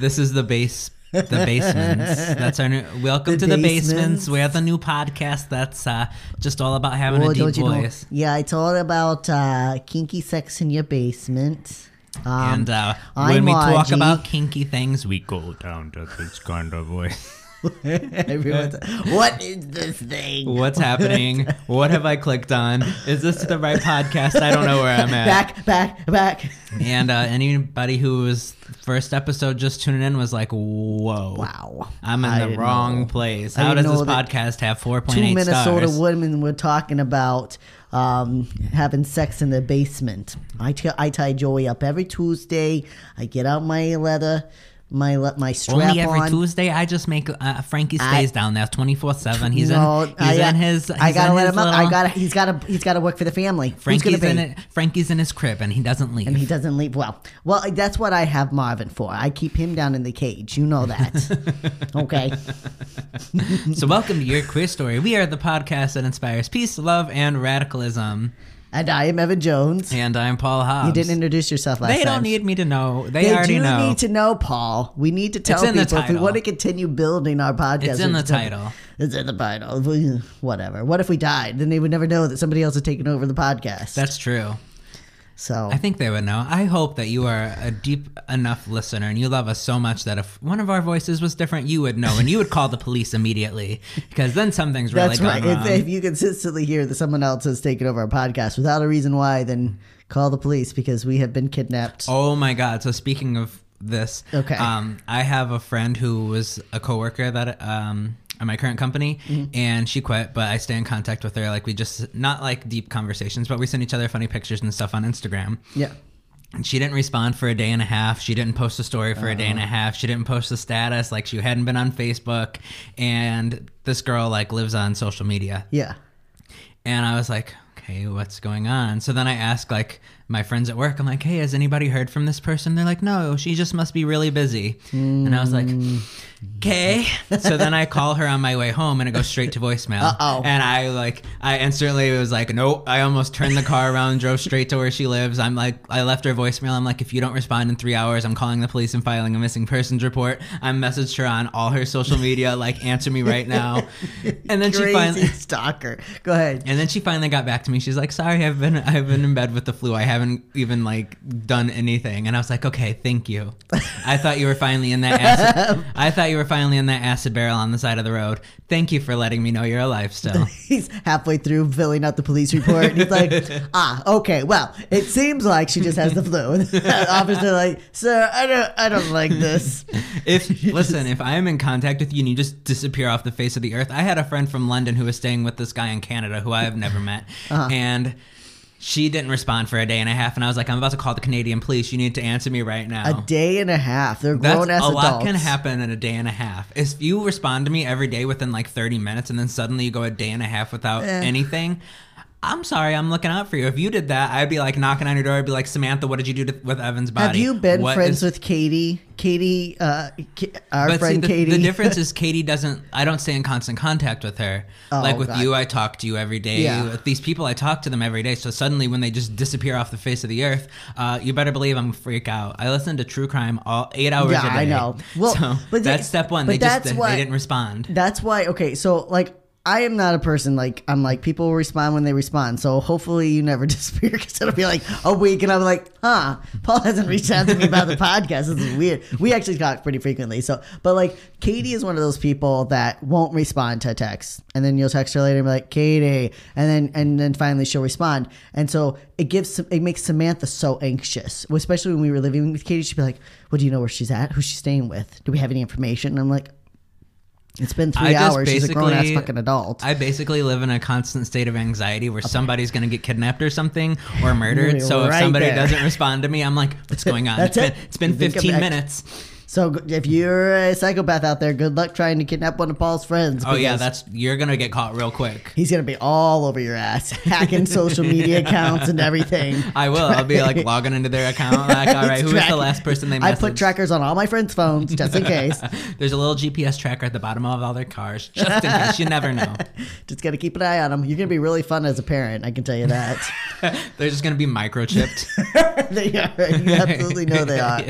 This is the base. The basements. That's our new. Welcome The to the Basements. basements. We have the new podcast that's uh, just all about having a deep don't know? voice. Yeah, it's all about uh, kinky sex in your basement. Um, and uh, when we talk about kinky things, we go down to this kind of voice. what is this thing? What's happening? what have I clicked on? Is this the right podcast? I don't know where I'm at. Back, back, back. And uh, anybody who was first episode just tuning in was like, "Whoa, Wow. I'm in I the wrong know. place. How does this podcast have 4.8 Two Minnesota stars?" women were talking about um, having sex in the basement. I t- I tie Joey up every Tuesday. I get out my leather, my my strap Only every on. Tuesday, I just make uh, Frankie I- stays down there twenty four seven. He's no, in. He's I, in his. He's I gotta let him up. I gotta. He's gotta. He's gotta work for the family. Frankie's in it. Frankie's in his crib and he doesn't leave. And he doesn't leave. Well, well, that's what I have Marvin for. I keep him down in the cage. You know that. okay. so welcome to your queer story. We are the podcast that inspires peace, love, and radicalism. And I am Evan Jones. And I'm Paul Hobbs. You didn't introduce yourself last time. They don't need me to know. They, They already do know. need to know, Paul. We need to tell people if we want to continue building our podcast. It's in the title. It's in the title. Whatever. What if we died? Then they would never know that somebody else had taken over the podcast. That's true. So. I think they would know. I hope that you are a deep enough listener and you love us so much that if one of our voices was different, you would know and you would call the police immediately because then something's really That's right. If, if you consistently hear that someone else has taken over our podcast without a reason why, then call the police because we have been kidnapped. Oh my god! So speaking of this, Okay. um, I have a friend who was a coworker that um at my current company, Mm-hmm. and she quit. But I stay in contact with her. Like we just not like deep conversations, but we send each other funny pictures and stuff on Instagram. Yeah. And she didn't respond for a day and a half. She didn't post a story for a day and a half. She didn't post a status. Like she hadn't been on Facebook. And this girl like lives on social media. Yeah. And I was like, okay, what's going on? So then I asked like my friends at work, I'm like, hey, has anybody heard from this person? They're like, no, she just must be really busy. And I was like, mm. okay. so then I call her on my way home and it goes straight to voicemail. Uh-oh. And I like, I instantly was like, nope. I almost turned the car around, drove straight to where she lives. I'm like, I left her voicemail. I'm like, if you don't respond in three hours, I'm calling the police and filing a missing persons report. I messaged her on all her social media, like, answer me right now. And then she Crazy finally. stalker. Go ahead. And then she finally got back to me. She's like, "Sorry, I've been I've been in bed with the flu. I haven't even like done anything." And I was like, "Okay, thank you. I thought you were finally in that acid. I thought you were finally in that acid barrel on the side of the road. Thank you for letting me know you're alive still." He's halfway through filling out the police report. And he's like, ah, okay, well, it seems like she just has the flu. And the officer like, sir, I don't, I don't like this. if listen, if I am in contact with you and you just disappear off the face of the earth, I had a friend from London who was staying with this guy in Canada who I have never met, Uh-huh. and. She didn't respond for a day and a half, and I was like, "I'm about to call the Canadian police. You need to answer me right now." A day and a half. They're That's grown ass a lot can happen in a day and a half. If you respond to me every day within like 30 minutes and then suddenly you go a day and a half without Eh. anything, I'm sorry, I'm looking out for you. If you did that, I'd be like knocking on your door. I'd be like, Samantha, what did you do to, with Evan's body? Have you been What friends is- with Katie? Katie, uh, K- our But see, friend the, Katie. the difference is Katie doesn't. I don't stay in constant contact with her. Oh, like with God. you, I talk to you every day. Yeah. With these people, I talk to them every day. So suddenly, when they just disappear off the face of the earth, uh, you better believe I'm a freak out. I listen to true crime all eight hours Yeah, a day. I know. Well, so but that's step one. but They just that's they why- didn't respond. That's why. Okay, so like I am not a person like I'm like people respond when they respond. So hopefully you never disappear because it'll be like a week and I'm like, huh, Paul hasn't reached out to me about the podcast. This is weird. We actually talk pretty frequently. So, but like Katie is one of those people that won't respond to text, and then you'll text her later and be like, Katie, and then and then finally she'll respond, and so it gives it makes Samantha so anxious, especially when we were living with Katie. She'd be like, "Well, do you know where she's at? Who's she staying with? Do we have any information?" And I'm like. It's been three hours. She's a grown ass fucking adult. I basically live in a constant state of anxiety where somebody's going to get kidnapped or something or murdered. You're So if somebody there. doesn't respond to me, I'm like, what's going on? That's it's it. been, it's been You 15 I'm- minutes. So if you're a psychopath out there, good luck trying to kidnap one of Paul's friends. Oh yeah, that's you're going to get caught real quick. he's gonna be all over your ass, hacking social media accounts and everything. I will. I'll be like logging into their account. Like, all right, who was the last person they I put trackers on all my friends' phones just in case. There's a little GPS tracker at the bottom of all their cars, just in case. You never know. just gotta keep an eye on them. You're gonna be really fun as a parent. I can tell you that. They're just going to be microchipped. they are. You absolutely know they are.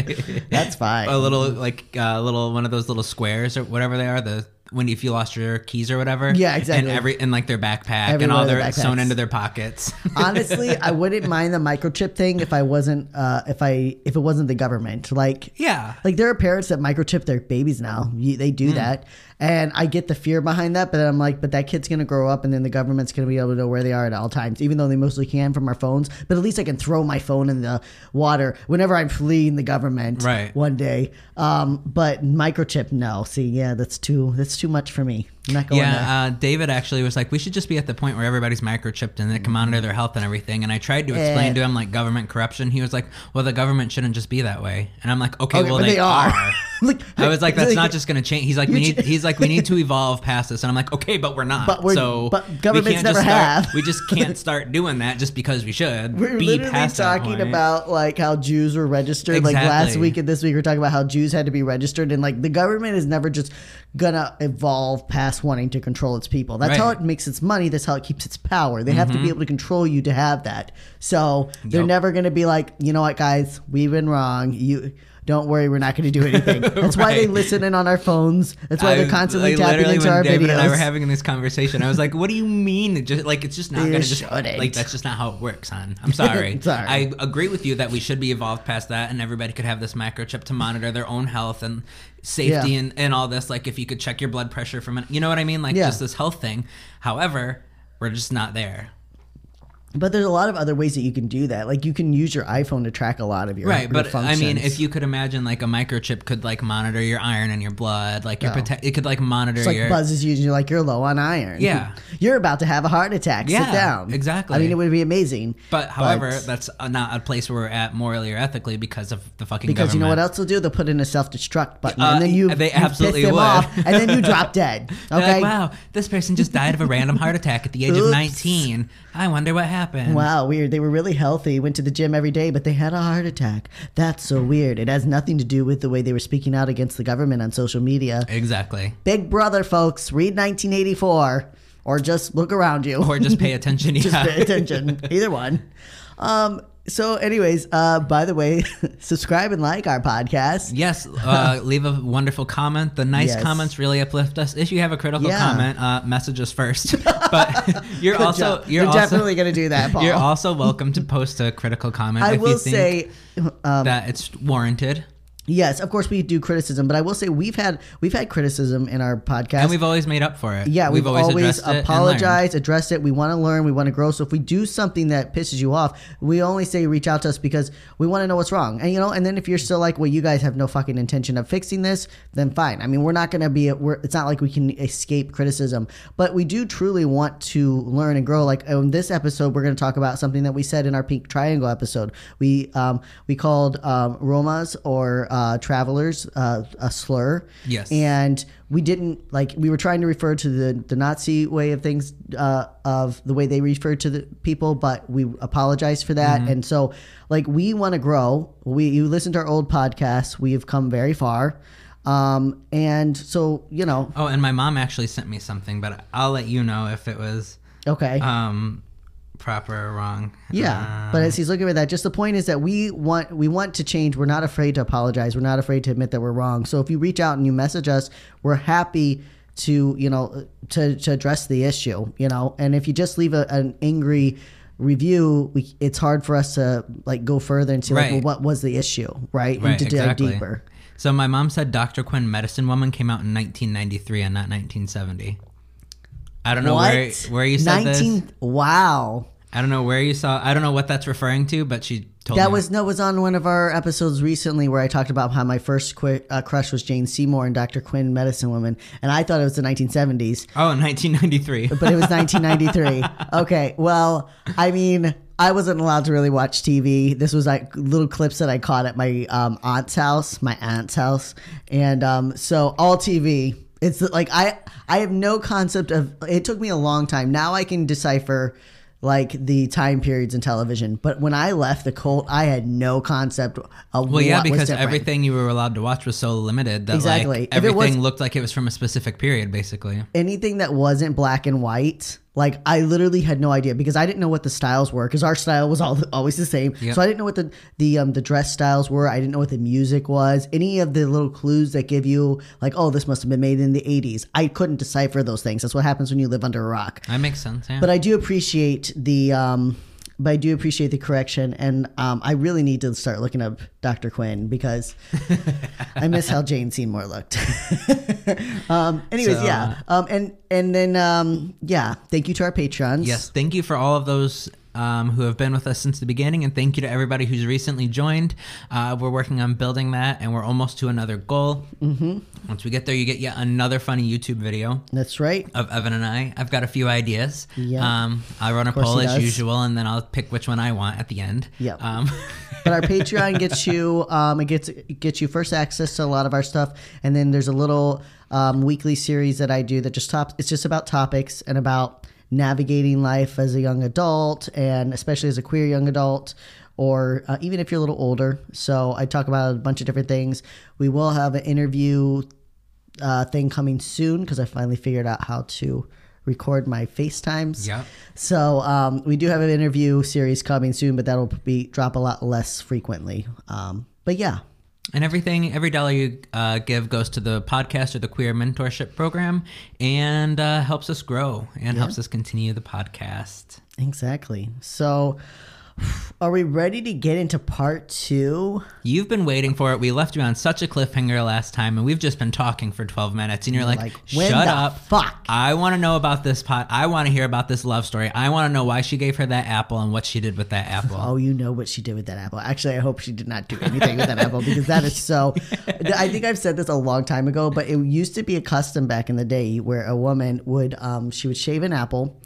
That's fine. a little like a little one of those little squares or whatever they are. The when if you lost your keys or whatever. Yeah, exactly. And every in like their backpack and all their their sewn into their pockets. Honestly, I wouldn't mind the microchip thing if I wasn't uh, if I if it wasn't the government. Like yeah. Like there are parents that microchip their babies now. They do that, and I get the fear behind that. But then I'm like, but that kid's gonna grow up, and then the government's gonna be able to know where they are at all times, even though they mostly can from our phones. But at least I can throw my phone in the water whenever I'm fleeing the government. Right. One day. Um, but microchip, no. See, yeah, that's too that's too much for me. Not going. Yeah, uh, David actually was like, we should just be at the point where everybody's microchipped and they can monitor their health and everything. And I tried to explain to him like government corruption. He was like, well, the government shouldn't just be that way. And I'm like, okay, Okay, well but they, they are. are. Like- I was like, that's like- not just going to change. He's like, we need. He's like, we need to evolve past this. And I'm like, okay, but we're not. But we're- so but we governments can't never just start- have. We just can't start doing that just because we should. We're be literally past that talking point. about like how Jews were registered. Like last Exactly. week and this week, we're talking about how Jews had to be registered, and like the government is never just gonna evolve past wanting to control its people. That's how Right. Mm-hmm. it makes its money. That's how it keeps its power. They have to be able to control you to have that. So they're Yup. never gonna be like, you know what, guys, we've been wrong. You. Don't worry, we're not going to do anything. That's why they Right. listen in on our phones. That's why I- they're constantly I tapping into when our David videos. and I were having this conversation. I was like, "What do you mean? Just like it's just not gonna just shouldn't. like that's just not how it works, hon. I'm sorry. Sorry. I agree with you that we should be evolved past that, and everybody could have this microchip to monitor their own health and safety Yeah. and, and all this. Like if you could check your blood pressure from it, you know what I mean? Like Yeah. just this health thing. However, we're just not there. But there's a lot of other ways that you can do that. Like you can use your iPhone to track a lot of your Right, your but I mean, if you could imagine like a microchip could like monitor your iron and your blood, like your Yeah. prote- it could like monitor It's like your buzzes you and you're like, you're low on iron. Yeah. You're about to have a heart attack. Sit down. exactly. I mean, it would be amazing. But however, that's uh, not a place where we're at morally or ethically because of the fucking because you know what else they'll do? They'll put in a self destruct button, Uh, and then you they absolutely them would. off, and then you drop dead. Okay. like, wow, this person just died of a random heart attack at the age of 19. I wonder what happened. Wow, weird. They were really healthy, went to the gym every day, but they had a heart attack. That's so weird. It has nothing to do with the way they were speaking out against the government on social media. Exactly. Big Brother, folks, read 1984 or just look around you. Or just pay attention. just yeah. pay attention. Either one. Um, so, anyways, uh, by the way, subscribe and like our podcast. Yes, uh, leave a wonderful comment. The nice Yes. comments really uplift us. If you have a critical Yeah. comment, uh, message us first. But you're Good also job. you're You're also, definitely going to do that, Paul. you're also welcome to post a critical comment I if will you think say, um, that it's warranted. Yes, of course we do criticism, but I will say we've had we've had criticism in our podcast. And we've always made up for it. Yeah, we've, always, it and learned. apologized, addressed it. We want to learn, we want to grow. So if we do something that pisses you off, we only say reach out to us because we want to know what's wrong. And you know, and then if you're still like, well, you guys have no fucking intention of fixing this, then fine. I mean, we're not going to be. We're, it's not like we can escape criticism, but we do truly want to learn and grow. Like in this episode, we're going to talk about something that we said in our pink triangle episode. We um we called um, Romas or uh, travelers uh, a slur. Yes. And we didn't like we were trying to refer to the the Nazi way of things uh, of the way they refer to the people, but we apologize for that. Mm-hmm. And so, like, we want to grow. We you listen to our old podcasts. We have come very far, um, and so you know, Oh, and my mom actually sent me something, but I'll let you know if it was okay. um proper or wrong. Yeah, Um, but as he's looking at that, just the point is that we want we want to change. We're not afraid to apologize. We're not afraid to admit that we're wrong. So if you reach out and you message us, we're happy to you know to to address the issue. You know, and if you just leave a, an angry review, we, it's hard for us to like go further and see like, well, what was the issue, right? Right, and to dive exactly. deeper. So my mom said Dr. Quinn Medicine Woman came out in 1993 and not 1970. I don't know what? where where you said this. Wow. I don't know where you saw. I don't know what that's referring to, but she told That me. was no, it was on one of our episodes recently where I talked about how my first qu- uh, crush was Jane Seymour and Dr. Quinn, Medicine Woman, and I thought it was the 1970s, Oh, 1993. but it was 1993. okay, well, I mean, I wasn't allowed to really watch TV. This was like little clips that I caught at my um, aunt's house, my aunt's house, and um, so all TV. It's like I I have no concept of. It took me a long time. Now I can decipher like the time periods in television, but when I left the cult, I had no concept of Well, yeah, because everything you were allowed to watch was so limited that Exactly. like it was- everything looked like it was from a specific period, basically. anything that wasn't black and white, like I literally had no idea because I didn't know what the styles were because our style was all always the same. Yep. So I didn't know what the the um the dress styles were. I didn't know what the music was. Any of the little clues that give you like, oh, this must have been made in the '80s. I couldn't decipher those things. That's what happens when you live under a rock. That makes sense. Yeah. But I do appreciate the um, but I do appreciate the correction, and um, I really need to start looking up Dr. Quinn because I miss how Jane Seymour looked. um, anyways, So, yeah, um, and and then um, yeah, thank you to our patrons. Yes, thank you for all of those um, who have been with us since the beginning, and thank you to everybody who's recently joined. Uh, we're working on building that, and we're almost to another goal. Mm-hmm. Once we get there, you get yet another funny YouTube video that's right. of Evan and I. I've got a few ideas. Yeah. Um, I'll run a poll as usual, and then I'll pick which one I want at the end. Yep. Um, but our Patreon gets you um, it gets it gets you first access to a lot of our stuff, and then there's a little um, weekly series that I do that just top. It's just about topics and about navigating life as a young adult, and especially as a queer young adult. Or uh, even if you're a little older. So I talk about a bunch of different things. We will have an interview uh, thing coming soon because I finally figured out how to record my FaceTimes. Yep. So um, we do have an interview series coming soon, but that'll be drop a lot less frequently. Um, but yeah, And everything, every dollar you uh, give goes to the podcast or the queer mentorship program and uh, helps us grow and helps us continue the podcast. exactly. So are we ready to get into part two? You've been waiting for it. We left you on such a cliffhanger last time, and we've just been talking for 12 minutes. And you're like, like, shut up. fuck?" I want to know about this pot. I want to hear about this love story. I want to know why she gave her that apple and what she did with that apple. Oh, you know what she did with that apple. Actually, I hope she did not do anything with that apple because that is so. I think I've said this a long time ago, but it used to be a custom back in the day where a woman would um, she would shave an apple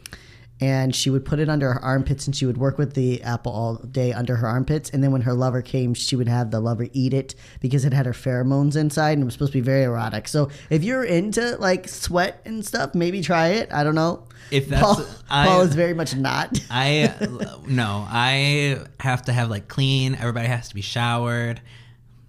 and she would put it under her armpits and she would work with the apple all day under her armpits and then when her lover came she would have the lover eat it because it had her pheromones inside and it was supposed to be very erotic. So if you're into like sweat and stuff maybe try it. I don't know. If that's- paul, I- paul is very much not. I no, I have to have like clean. Everybody has to be showered,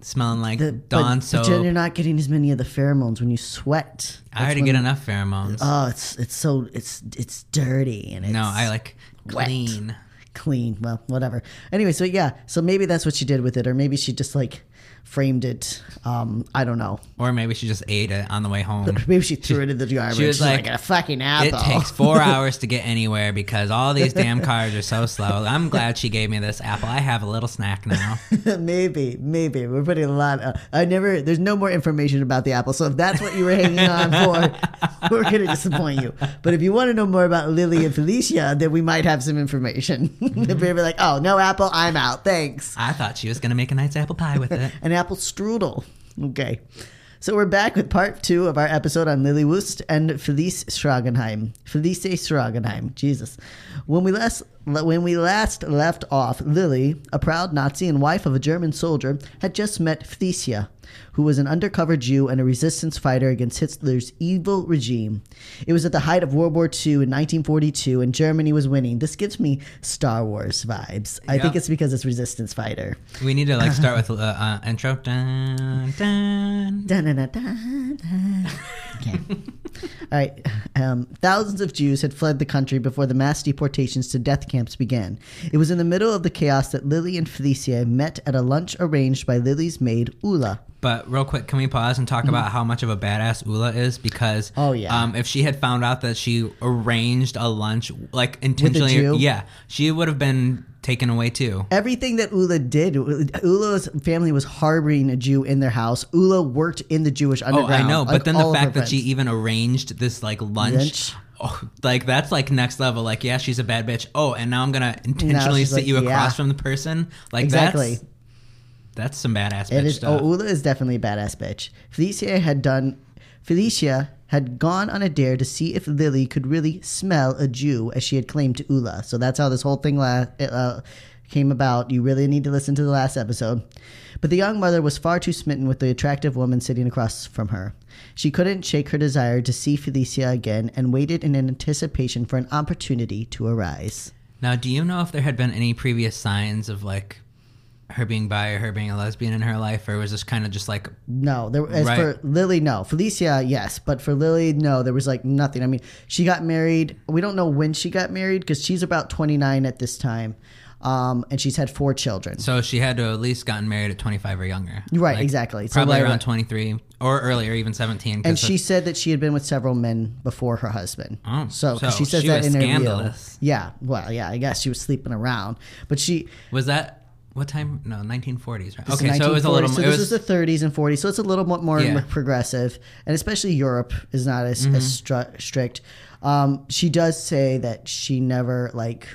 smelling like The- Dawn but, soap. but you're not getting as many of the pheromones when you sweat. I already get enough pheromones. Oh, it's it's so it's it's dirty and it's no, I like wet. clean. clean. Well, whatever. Anyway, so yeah, so maybe that's what she did with it, or maybe she just like framed it. Um, I don't know. Or maybe she just ate it on the way home. Maybe she threw it in the garbage. She was She's like, a fucking apple. It takes four hours to get anywhere because all these damn cars are so slow. I'm glad she gave me this apple. I have a little snack now. maybe, maybe we're putting a lot. Of, I never. There's no more information about the apple. So if that's what you were hanging on for, we're gonna disappoint you. But if you want to know more about Lily and Felicia, then we might have some information. if you're like, oh, no apple, I'm out. Thanks. I thought she was gonna make a nice apple pie with it. An apple strudel. Okay. So we're back with part two of our episode on Lily Wust and Felice Schragenheim. Felice Schragenheim. Jesus. When we last when we last left off, Lily, a proud Nazi and wife of a German soldier, had just met Felicia, who was an undercover Jew and a resistance fighter against Hitler's evil regime. It was at the height of World War II in 1942, and Germany was winning. This gives me Star Wars vibes. I think it's because it's resistance fighter. We need to like start with uh, uh, intro. Dun, dun. Dun-dun-dun-dun-dun. Okay. All right. Um, thousands of Jews had fled the country before the mass deportations to death camps began. It was in the middle of the chaos that Lily and Felicia met at a lunch arranged by Lily's maid, Ula. But real quick, can we pause and talk about how much of a badass Ula is? Because Mm-hmm. Oh, yeah. um, if she had found out that she arranged a lunch, like intentionally, yeah, she would have been taken away too. Everything that Ula did, Ula's family was harboring a Jew in their house. Ula worked in the Jewish underground. Oh. I know, like but then the all of her fact that she even arranged this like lunch. Lunch? Oh, like that's like next level. Like, yeah, she's a bad bitch. Oh, and now I'm gonna intentionally sit like, you across yeah. from the person. Like Exactly. that's that's some badass bitch It is. stuff. Oh, Ula is definitely a badass bitch. Felicia had done. Felicia had gone on a dare to see if Lily could really smell a Jew, as she had claimed to Ula. So that's how this whole thing la- uh, came about. You really need to listen to the last episode. But the young mother was far too smitten with the attractive woman sitting across from her. She couldn't shake her desire to see Felicia again and waited in anticipation for an opportunity to arise. Now, do you know if there had been any previous signs of like her being bi or her being a lesbian in her life, or was this kind of just like No, there as Right. for Lily, no. Felicia, yes, but for Lily, no. There was like nothing. I mean, she got married. We don't know when she got married because she's about twenty nine at this time, um, and she's had four children. so she had to at least gotten married at 25 or younger? Right, Like, exactly. So Probably like- around 23 or earlier, even 17. And she said that she had been with several men before her husband. Oh, so, so she says she that in her. Yeah, well, yeah, I guess she was sleeping around, but she was that what time? No, 1940s, right? This Okay, so it was a little. 1940s, So it this was, is the 30s and 40s, so it's a little bit more Yeah. progressive, and especially Europe is not as, Mm-hmm. as stru- strict. Um, she does say that she never like.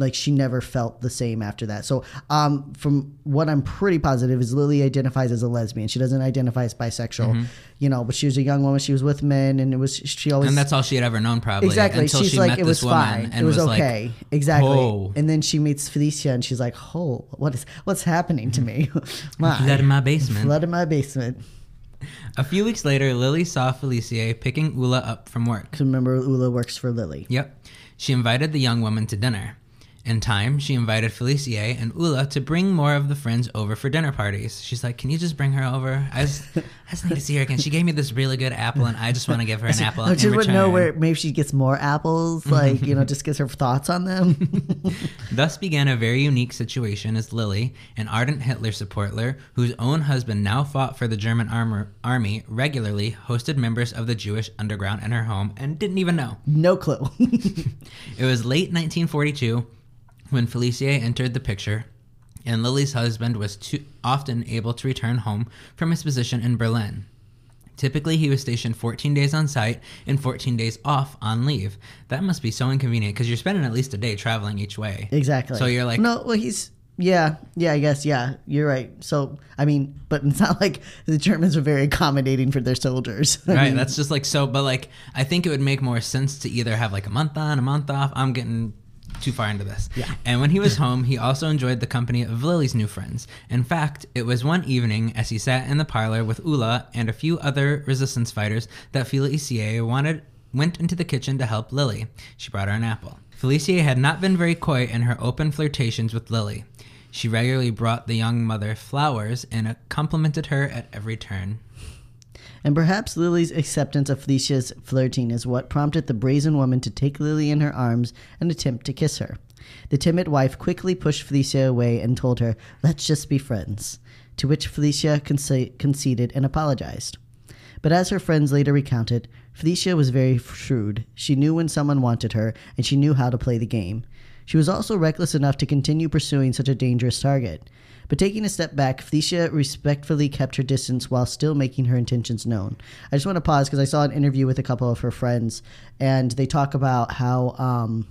Like she never felt the same after that. So, um, from what I'm pretty positive is Lily identifies as a lesbian. She doesn't identify as bisexual, you know. But she was a young woman. She was with men, and it was she always Mm-hmm. and that's all she had ever known, probably. Exactly. Until she's she like, it was fine. and It was, like, okay. exactly. "Oh." And then she meets Felicia, and she's like, "Oh, what is what's happening to me? my Flood in my basement. flood in my basement." A few weeks later, Lily saw Felicia picking Ula up from work. remember, Ula works for Lily. Yep. She invited the young woman to dinner. In time, she invited Felicia and Ula to bring more of the friends over for dinner parties. She's like, "Can you just bring her over? I just, I just need to see her again. She gave me this really good apple, and I just want to give her an apple I just want to know where maybe she gets more apples, like you know, just gets her thoughts on them. Thus began a very unique situation as Lily, an ardent Hitler supporter whose own husband now fought for the German armor, army, regularly hosted members of the Jewish underground in her home and didn't even know. no clue. It was late 1942 when Felicia entered the picture, and Lily's husband was too often able to return home from his position in Berlin. Typically, he was stationed 14 days on site and 14 days off on leave. That must be so inconvenient because you're spending at least a day traveling each way. exactly. So you're like, no. Well, he's yeah, yeah. I guess yeah. You're right. So I mean, but it's not like the Germans were very accommodating for their soldiers. I right? mean, That's just like so. But like, I think it would make more sense to either have like a month on, a month off. I'm getting too far into this. Yeah. And when he was home, he also enjoyed the company of Lily's new friends. In fact, it was one evening as he sat in the parlor with Ula and a few other resistance fighters that Felicia wanted went into the kitchen to help Lily. She brought her an apple. Felicia had not been very coy in her open flirtations with Lily. She regularly brought the young mother flowers and complimented her at every turn. And perhaps Lily's acceptance of Felicia's flirting is what prompted the brazen woman to take Lily in her arms and attempt to kiss her. The timid wife quickly pushed Felicia away and told her, Let's just be friends. To which Felicia conce- conceded and apologized. But as her friends later recounted, Felicia was very shrewd. She knew when someone wanted her, and she knew how to play the game. She was also reckless enough to continue pursuing such a dangerous target. But taking a step back, Felicia respectfully kept her distance while still making her intentions known. I just want to pause because I saw an interview with a couple of her friends, and they talk about how um,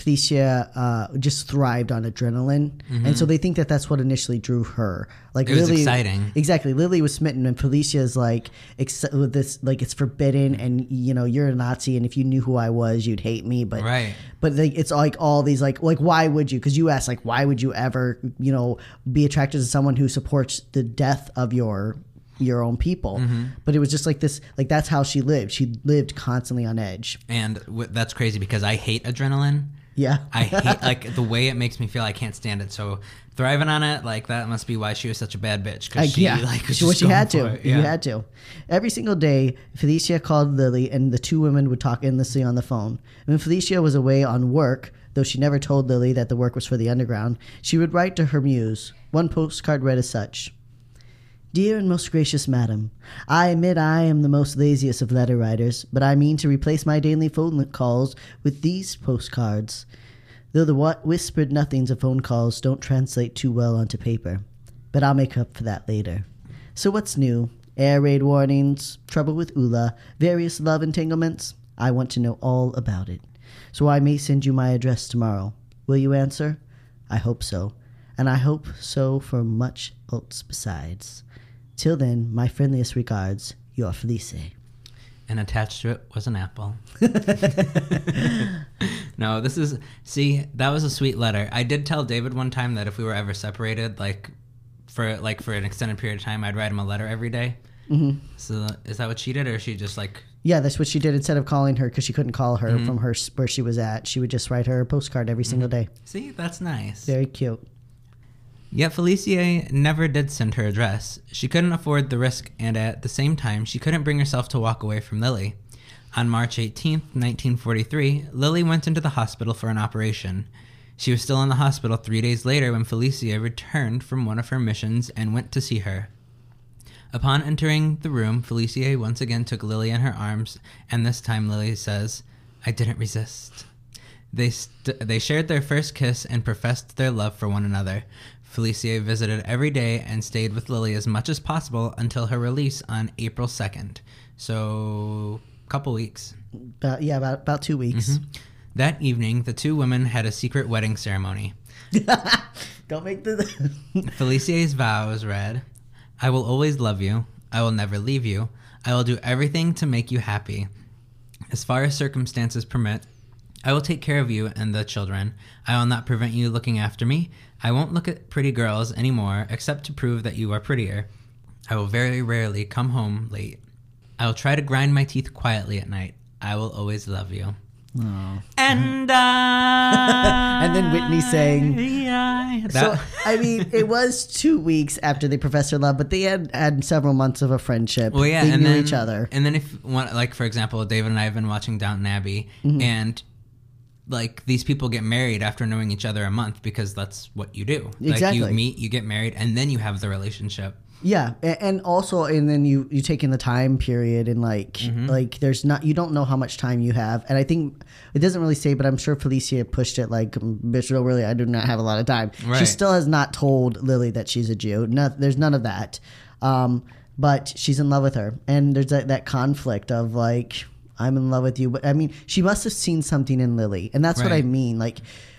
Felicia uh, just thrived on adrenaline, and so they think that that's what initially drew her. Like Mm-hmm. It was Lily, exciting. Exactly, Lily was smitten, and Felicia's like ex- with this, like it's forbidden, and you know you're a Nazi, and if you knew who I was, you'd hate me. But Right. but like it's like all these like like why would you? Because you asked like why would you ever you know be attracted to someone who supports the death of your your own people? Mm-hmm. But it was just like this like that's how she lived. She lived constantly on edge. And w- that's crazy because I hate adrenaline. Yeah, I hate like the way it makes me feel. I can't stand it. So thriving on it, like that must be why she was such a bad bitch. Cause I, she yeah, like was she, well, she had to. it. You had to. Every single day, Felicia called Lily, and the two women would talk endlessly on the phone. When Felicia was away on work, though she never told Lily that the work was for the underground, she would write to her muse. One postcard read as such: Dear and most gracious madam, I admit I am the most laziest of letter writers, but I mean to replace my daily phone calls with these postcards. Though the whispered nothings of phone calls don't translate too well onto paper. But I'll make up for that later. So what's new? Air raid warnings, trouble with Ula, various love entanglements? I want to know all about it. So I may send you my address tomorrow. Will you answer? I hope so. And I hope so for much else besides. Till then, my friendliest regards, your Felice. And attached to it was an apple. no, this is see, that was a sweet letter. I did tell David one time that if we were ever separated, like for like for an extended period of time, I'd write him a letter every day. Mm-hmm. So is that what she did, or she just like? Yeah, that's what she did. Instead of calling her because she couldn't call her from her where she was at, she would just write her a postcard every single day. See, that's nice. Very cute. Yet Felicia never did send her address. She couldn't afford the risk, and at the same time, she couldn't bring herself to walk away from Lily. On March 18, 1943, Lily went into the hospital for an operation. She was still in the hospital three days later when Felicia returned from one of her missions and went to see her. Upon entering the room, Felicia once again took Lily in her arms, and this time Lily says, I didn't resist. They, st- they shared their first kiss and professed their love for one another. Felicia visited every day and stayed with Lily as much as possible until her release on April 2nd. So, couple weeks. About, yeah, about, about two weeks. Mm-hmm. That evening, the two women had a secret wedding ceremony. Don't make the. Felicia's vows read I will always love you. I will never leave you. I will do everything to make you happy. As far as circumstances permit, I will take care of you and the children. I will not prevent you looking after me. I won't look at pretty girls anymore, except to prove that you are prettier. I will very rarely come home late. I will try to grind my teeth quietly at night. I will always love you. And I. And then Whitney sang. That, So I mean, it was two weeks after they Professor their love, but they had had several months of a friendship. Well, yeah, they and knew then each other. And then if one, like for example, David and I have been watching Downton Abbey, Mm-hmm. and like these people get married after knowing each other a month because that's what you do. Like Exactly. you meet, you get married, and then you have the relationship. Yeah, and also, and then you you take in the time period and like Mm-hmm. like there's not you don't know how much time you have, and I think it doesn't really say, but I'm sure Felicia pushed it like, bitch, no, really, I do not have a lot of time. She still has not told Lily that she's a Jew. No, there's none of that. Um, but she's in love with her, and there's that, that conflict of like, I'm in love with you, but I mean, she must have seen something in Lily, and that's what I mean. Like,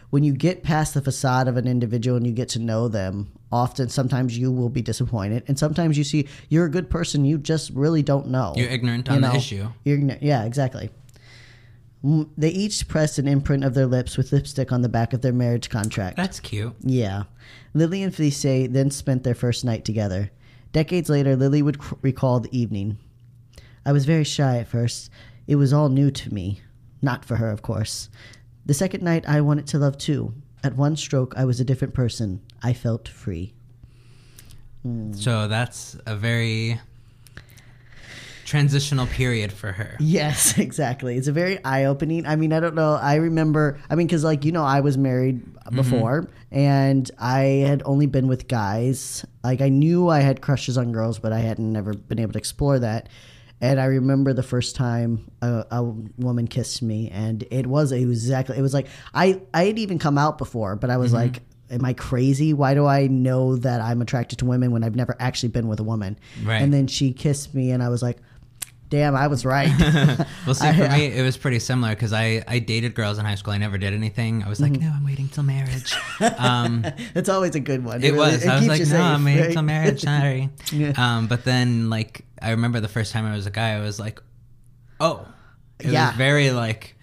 when you get past the facade of an individual and you get to know them, often sometimes you will be disappointed, and sometimes you see you're a good person, you just really don't know. You're ignorant You on know, the issue. You're ignorant. Yeah, exactly. They each pressed an imprint of their lips with lipstick on the back of their marriage contract. That's cute. Yeah. Lily and Felice then spent their first night together. Decades later, Lily would recall the evening. I was very shy at first. It was all new to me. Not for her, of course. The second night, I wanted to love too. At one stroke, I was a different person. I felt free. Hmm. So that's a very transitional period for her. Yes, exactly. It's a very eye opening. I mean, I don't know. I remember, I mean, because, like, you know, I was married mm-hmm. before and I had only been with guys. Like, I knew I had crushes on girls, but I hadn't never been able to explore that. And I remember the first time a, a woman kissed me, and it was exactly, it was like, I, I had even come out before, but I was mm-hmm. like, Am I crazy? Why do I know that I'm attracted to women when I've never actually been with a woman? Right. And then she kissed me, and I was like, damn, I was right. Well, see, I- for me, it was pretty similar because I, I dated girls in high school. I never did anything. I was Mm-hmm. like, no, I'm waiting till marriage. Um, It's always a good one. it really- was. I was like, no, safe, I'm waiting right? till marriage. Sorry. Yeah. Um, but then, like, I remember the first time I was a guy, I was like, oh, it Yeah. was very like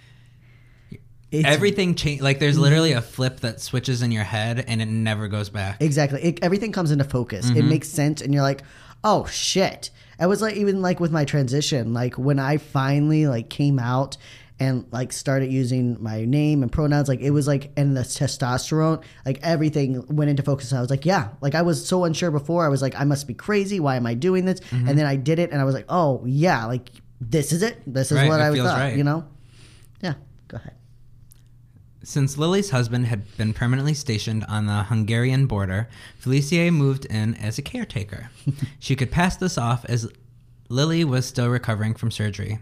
It's- everything changed. Like, there's literally a flip that switches in your head and it never goes back. Exactly. It, everything comes into focus. It Mm-hmm. makes sense, and you're like, oh shit. I was like, even like with my transition, like when I finally like came out and like started using my name and pronouns, like it was like, and the testosterone, like everything went into focus. I was like, yeah, like I was so unsure before. I was like, I must be crazy. Why am I doing this? Mm-hmm. And then I did it, and I was like, oh yeah, like this is it. This is Right, what it I was thought. right. You know? Yeah. Go ahead. Since Lily's husband had been permanently stationed on the Hungarian border, Felicia moved in as a caretaker. she could pass this off as Lily was still recovering from surgery.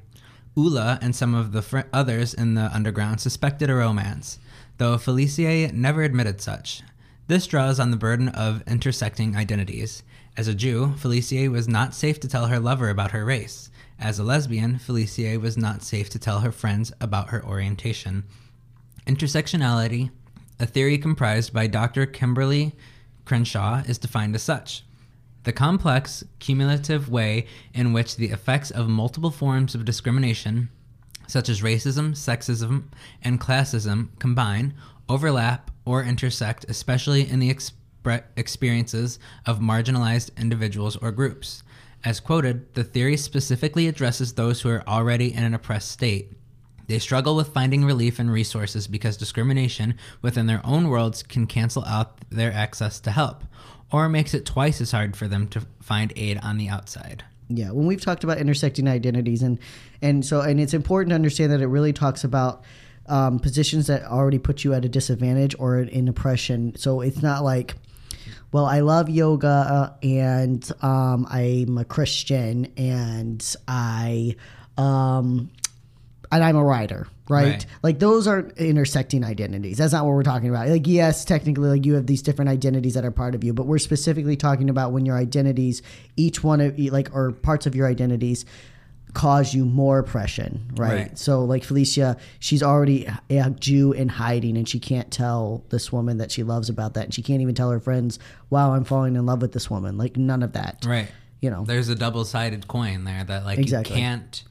Ula and some of the fr- others in the underground suspected a romance, though Felicia never admitted such. This draws on the burden of intersecting identities. As a Jew, Felicia was not safe to tell her lover about her race. As a lesbian, Felicia was not safe to tell her friends about her orientation. Intersectionality, a theory comprised by Dr. Kimberlé Crenshaw, is defined as such the complex, cumulative way in which the effects of multiple forms of discrimination, such as racism, sexism, and classism, combine, overlap, or intersect, especially in the expre- experiences of marginalized individuals or groups. As quoted, the theory specifically addresses those who are already in an oppressed state. They struggle with finding relief and resources because discrimination within their own worlds can cancel out their access to help, or makes it twice as hard for them to find aid on the outside. Yeah, when we've talked about intersecting identities, and and so and it's important to understand that it really talks about um, positions that already put you at a disadvantage or in oppression. So it's not like, well, I love yoga and um, I'm a Christian and I um, and I'm a writer, right? Right. Like those are intersecting identities. That's not what we're talking about. Like yes, technically like you have these different identities that are part of you, but we're specifically talking about when your identities, each one of like or parts of your identities cause you more oppression, right? Right. So like Felicia, she's already a Jew in hiding and she can't tell this woman that she loves about that. And she can't even tell her friends, "Wow, I'm falling in love with this woman." Like none of that. Right. You know. There's a double-sided coin there that like Exactly. you can't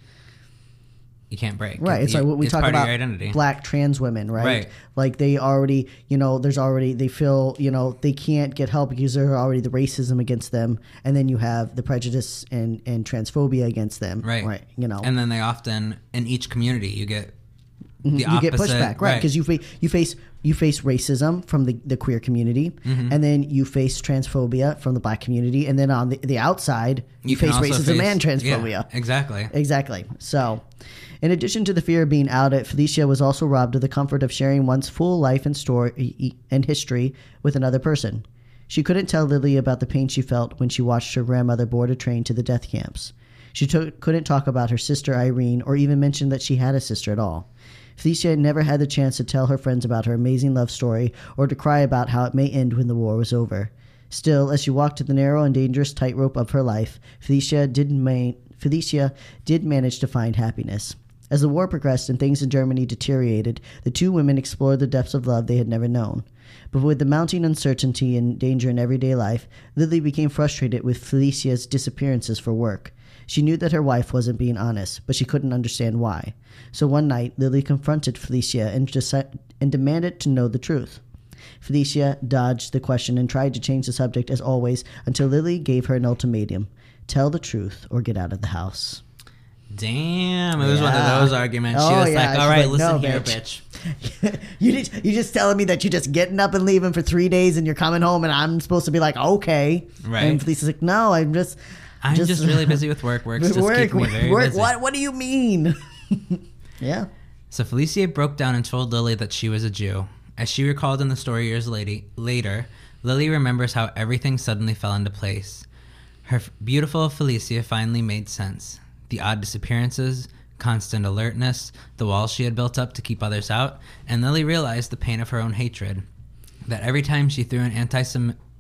you can't break. Right. It's You- like what we talk about identity. black trans women, right? Right. Like they already, you know, there's already they feel, you know, they can't get help because there's already the racism against them, and then you have the prejudice and and transphobia against them, Right. Right. You know, And then they often in each community you get Mm-hmm. you opposite. get pushback, right? Because you fa- you face you face racism from the, the queer community, Mm-hmm. and then you face transphobia from the black community, and then on the, the outside you, can face racism face- and transphobia. Yeah, exactly. Exactly. So, in addition to the fear of being outed, Felicia was also robbed of the comfort of sharing one's full life and story and history with another person. She couldn't tell Lily about the pain she felt when she watched her grandmother board a train to the death camps. She took, couldn't talk about her sister Irene or even mention that she had a sister at all. Felicia never had the chance to tell her friends about her amazing love story or to cry about how it may end when the war was over. Still, as she walked the narrow and dangerous tightrope of her life, Felicia did ma- Felicia did manage to find happiness. As the war progressed and things in Germany deteriorated, the two women explored the depths of love they had never known. But with the mounting uncertainty and danger in everyday life, Lily became frustrated with Felicia's disappearances for work. She knew that her wife wasn't being honest, but she couldn't understand why. So one night, Lily confronted Felicia and, and demanded to know the truth. Felicia dodged the question and tried to change the subject as always until Lily gave her an ultimatum tell the truth or get out of the house. Damn, it was one of those arguments. she Oh, was yeah, like, "All right, like, listen "No, here, bitch." bitch." you just, you just telling me that you're just getting up and leaving for three days and you're coming home and I'm supposed to be like, okay. Right. And Felicia's like, no, I'm just. I'm just, really busy with work. Work's just work, keeping me very work, busy. What, what do you mean? yeah. So Felicia broke down and told Lily that she was a Jew. As she recalled in the story years later, Lily remembers how everything suddenly fell into place. Her beautiful Felicia finally made sense. The odd disappearances, constant alertness, the walls she had built up to keep others out, and Lily realized the pain of her own hatred. That every time she threw an anti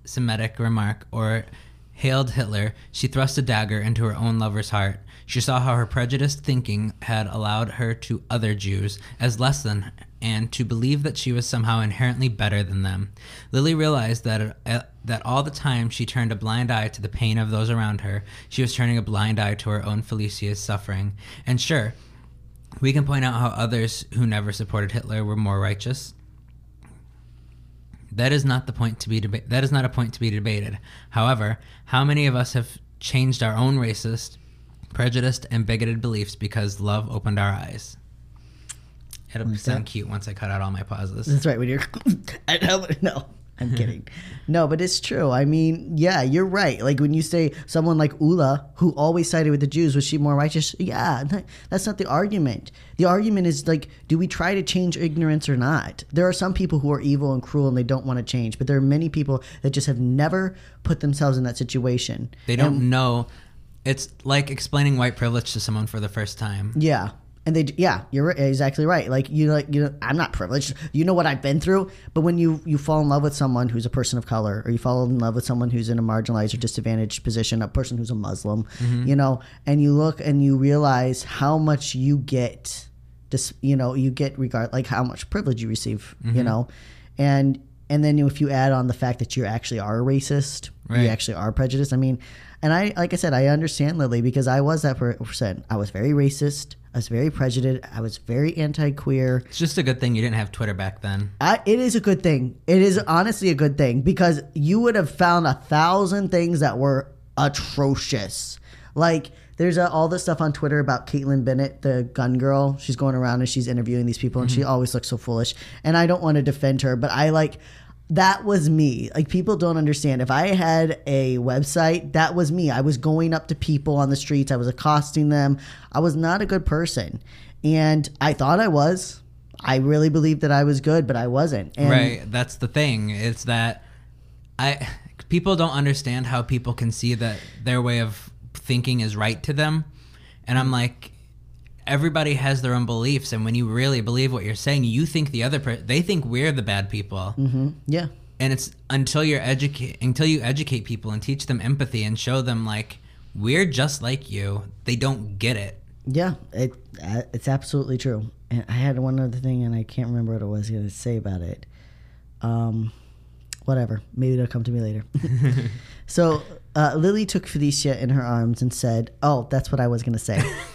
Semitic remark or hailed Hitler, she thrust a dagger into her own lover's heart. She saw how her prejudiced thinking had allowed her to other Jews as less than and to believe that she was somehow inherently better than them. Lily realized that uh, that all the time she turned a blind eye to the pain of those around her, she was turning a blind eye to her own Felicia's suffering. And sure, we can point out how others who never supported Hitler were more righteous. That is not the point to be deba- that is not a point to be debated. However, how many of us have changed our own racist, prejudiced, and bigoted beliefs because love opened our eyes? It'll sound cute once I cut out all my pauses. That's right. When you're. I know, no. I'm kidding. No, but it's true. I mean, yeah, you're right. Like when you say someone like Ula, who always sided with the Jews, was she more righteous? Yeah, that's not the argument. The argument is like, do we try to change ignorance or not? There are some people who are evil and cruel and they don't want to change, but there are many people that just have never put themselves in that situation. They don't know. It's like explaining white privilege to someone for the first time. Yeah. And they, yeah, you're exactly right. Like you, like you, know, I'm not privileged. You know what I've been through. But when you you fall in love with someone who's a person of color, or you fall in love with someone who's in a marginalized or disadvantaged position, a person who's a Muslim, mm-hmm. you know, and you look and you realize how much you get, this, you know, you get regard like how much privilege you receive, you mm-hmm. know, and and then if you add on the fact that you actually are a racist, you actually are prejudiced. I mean, and I like I said, I understand Lily because I was that per- percent. I was very racist. I was very prejudiced. I was very anti-queer. It's just a good thing you didn't have Twitter back then. I, it is a good thing. It is honestly a good thing because you would have found a thousand things that were atrocious. Like there's a, all this stuff on Twitter about Kaitlin Bennett, the gun girl. She's going around and she's interviewing these people, and she mm-hmm. always looks so foolish. And I don't want to defend her, but I like that was me. Like people don't understand. If I had a website, that was me. I was going up to people on the streets. I was accosting them. I was not a good person, and I thought I was. I really believed that I was good, but I wasn't. And right. That's the thing. It's that I people don't understand how people can see that their way of thinking is right to them, and I'm like. Everybody has their own beliefs, and when you really believe what you're saying, you think the other per- they think we're the bad people. Yeah. and it's until you're educate until you educate people and teach them empathy and show them like we're just like you they don't get it Yeah, it uh, it's absolutely true. And I had one other thing, and I can't remember what I was going to say about it. Um, whatever. Maybe it'll come to me later. so uh, Lily took Felicia in her arms and said, "Oh, that's what I was going to say."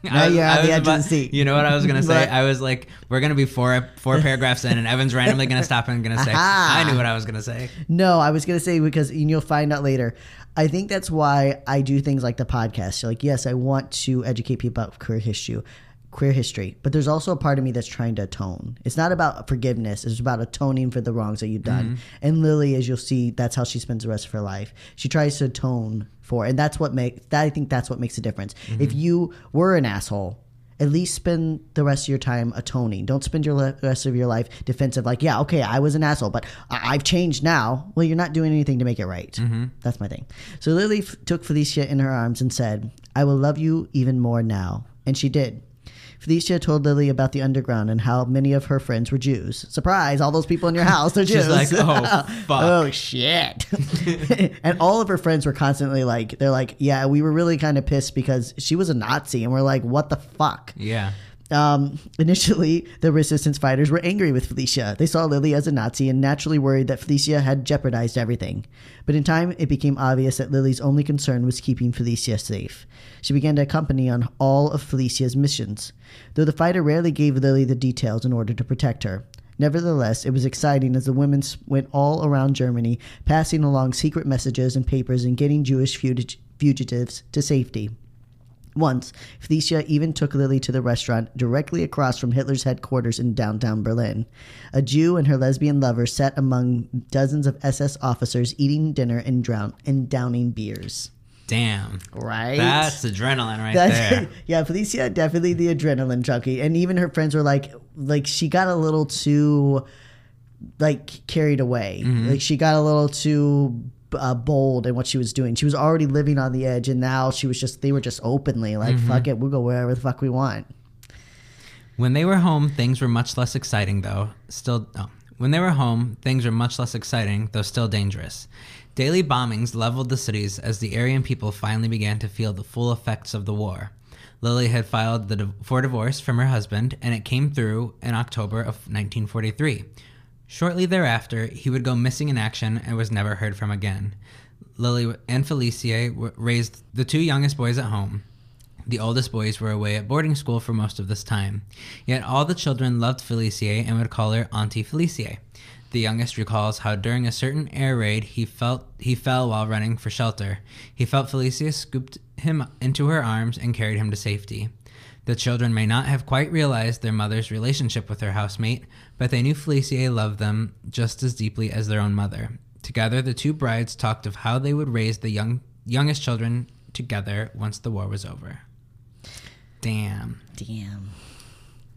Now was- you're on the edge of the seat. you know what I was gonna say? I was like, we're gonna be four four paragraphs in, and Evan's randomly gonna stop and gonna say, Aha. "I knew what I was gonna say." No, I was gonna say because and you'll find out later. I think that's why I do things like the podcast. So like, yes, I want to educate people about queer history, queer history, but there's also a part of me that's trying to atone. It's not about forgiveness; it's about atoning for the wrongs that you've done. Mm-hmm. And Lily, as you'll see, that's how she spends the rest of her life. She tries to atone for, and that's what makes that. I think that's what makes a difference. Mm-hmm. If you were an asshole at least spend the rest of your time atoning. Don't spend your le- rest of your life defensive, like, yeah, okay, I was an asshole, but I- I've changed now. Well, you're not doing anything to make it right. Mm-hmm. That's my thing. So Lily f- took Felicia in her arms and said, I will love you even more now. And she did. Felicia told Lily about the underground and how many of her friends were Jews. Surprise, all those people in your house are Jews. She's like, oh, "Oh, fuck." oh, shit. and all of her friends were constantly like, they're like, yeah, we were really kind of pissed because she was a Nazi. And we're like, what the fuck? Yeah, Um, initially, the resistance fighters were angry with Felicia. They saw Lily as a Nazi and naturally worried that Felicia had jeopardized everything. But in time, it became obvious that Lily's only concern was keeping Felicia safe. She began to accompany on all of Felicia's missions, though the fighter rarely gave Lily the details in order to protect her. Nevertheless, it was exciting as the women went all around Germany, passing along secret messages and papers and getting Jewish fugi- fugitives to safety. Once, Felicia even took Lily to the restaurant directly across from Hitler's headquarters in downtown Berlin. A Jew and her lesbian lover sat among dozens of SS officers eating dinner and, drown- and downing beers. damn, Right? that's adrenaline right That's- there. yeah, Felicia definitely the adrenaline junkie, and even her friends were like, like she got a little too, like carried away. Mm-hmm. Like she got a little too uh, bold in what she was doing. She was already living on the edge, and now she was just they were just openly like, fuck it, we'll go wherever the fuck we want. When they were home, things were much less exciting, though. Still, oh. when they were home, things were much less exciting, though still dangerous. Daily bombings leveled the cities as the Aryan people finally began to feel the full effects of the war. Lily had filed the, for divorce from her husband, and it came through in October of 1943. Shortly thereafter, he would go missing in action and was never heard from again. Lily and Felicia raised the two youngest boys at home. The oldest boys were away at boarding school for most of this time. Yet all the children loved Felicia and would call her Auntie Felicia. The youngest recalls how during a certain air raid he felt he fell while running for shelter. He felt Felicia scooped him into her arms and carried him to safety. The children may not have quite realized their mother's relationship with her housemate, but they knew Felicie loved them just as deeply as their own mother. Together, the two brides talked of how they would raise the young youngest children together once the war was over. Damn. Damn.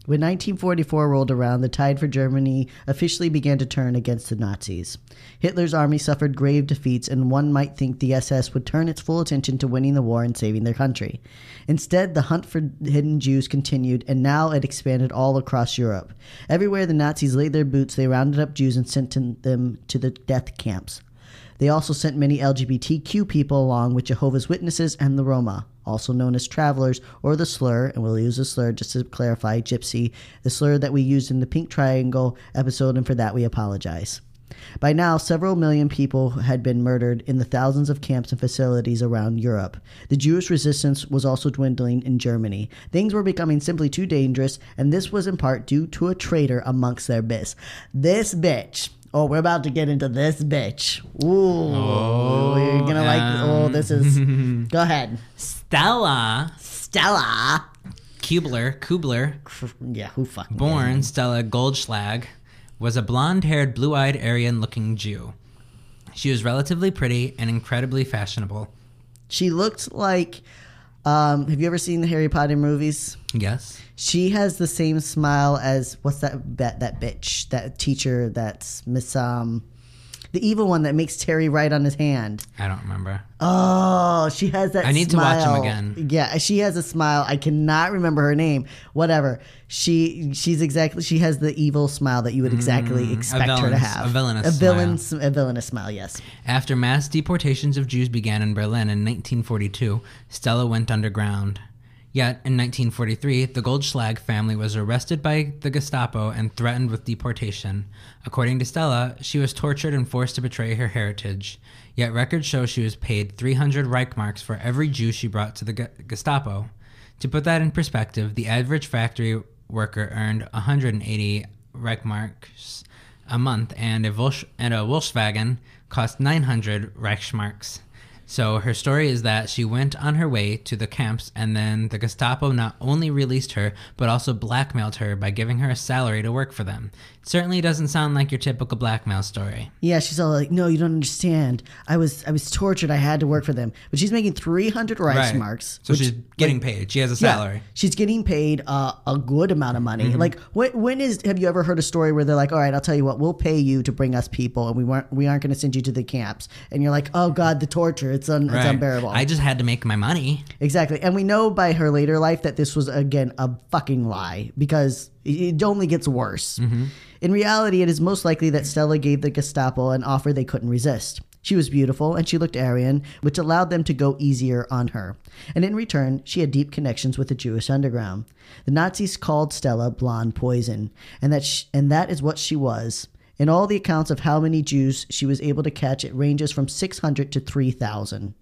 When 1944 rolled around, the tide for Germany officially began to turn against the Nazis. Hitler's army suffered grave defeats, and one might think the SS would turn its full attention to winning the war and saving their country. Instead, the hunt for hidden Jews continued, and now it expanded all across Europe. Everywhere the Nazis laid their boots, they rounded up Jews and sent them to the death camps. They also sent many LGBTQ people along with Jehovah's Witnesses and the Roma, also known as travelers or the slur, and we'll use the slur just to clarify gypsy, the slur that we used in the Pink Triangle episode, and for that we apologize. By now, several million people had been murdered in the thousands of camps and facilities around Europe. The Jewish resistance was also dwindling in Germany. Things were becoming simply too dangerous, and this was in part due to a traitor amongst their biz. This bitch. Oh, we're about to get into this bitch. Ooh, you're gonna oh, like. Oh, this is. Go ahead, Stella Stella. Kubler, Kubler, Yeah, who fucking born Stella Goldschlag, was a blonde haired, blue eyed, Aryan looking Jew. She was relatively pretty and incredibly fashionable. She looked like. Um, have you ever seen the Harry Potter movies? Yes? She has the same smile as what's that that that bitch that teacher that's Miss um the evil one that makes Terry write on his hand. I don't remember. Oh, she has that. I need to watch him again. Yeah, she has a smile. I cannot remember her name. Whatever. She she's exactly. She has the evil smile that you would exactly expect her to Mm, have. a villainous a villain, a villainous smile. Yes. After mass deportations of Jews began in Berlin in 1942, Stella went underground. Yet, in 1943, the Goldschlag family was arrested by the Gestapo and threatened with deportation. According to Stella, she was tortured and forced to betray her heritage. Yet, records show she was paid 300 Reichmarks for every Jew she brought to the Gestapo. To put that in perspective, the average factory worker earned 180 Reichmarks a month, and a, Volkswagen cost 900 Reichsmarks. So her story is that she went on her way to the camps, and then the Gestapo not only released her, but also blackmailed her by giving her a salary to work for them. It certainly doesn't sound like your typical blackmail story. Yeah, she's all like, "No, you don't understand. I was I was tortured. I had to work for them." But she's making three hundred Reichsmarks. So which- she's getting paid. She has a salary. Yeah, she's getting paid uh, a good amount of money. Mm-hmm. Like, what, when is? Have you ever heard a story where they're like, "All right, I'll tell you what, we'll pay you to bring us people, and we weren't we aren't going to send you to the camps," and you're like, "Oh God, the torture! It's un, it's unbearable." I just had to make my money. exactly, and we know by her later life that this was again a fucking lie because it only gets worse. Mm-hmm. In reality, it is most likely that Stella gave the Gestapo an offer they couldn't resist. She was beautiful and she looked Aryan, which allowed them to go easier on her. And in return, she had deep connections with the Jewish underground. The Nazis called Stella blonde poison, and that sh- and that is what she was. In all the accounts of how many Jews she was able to catch, it ranges from 600 to 3,000.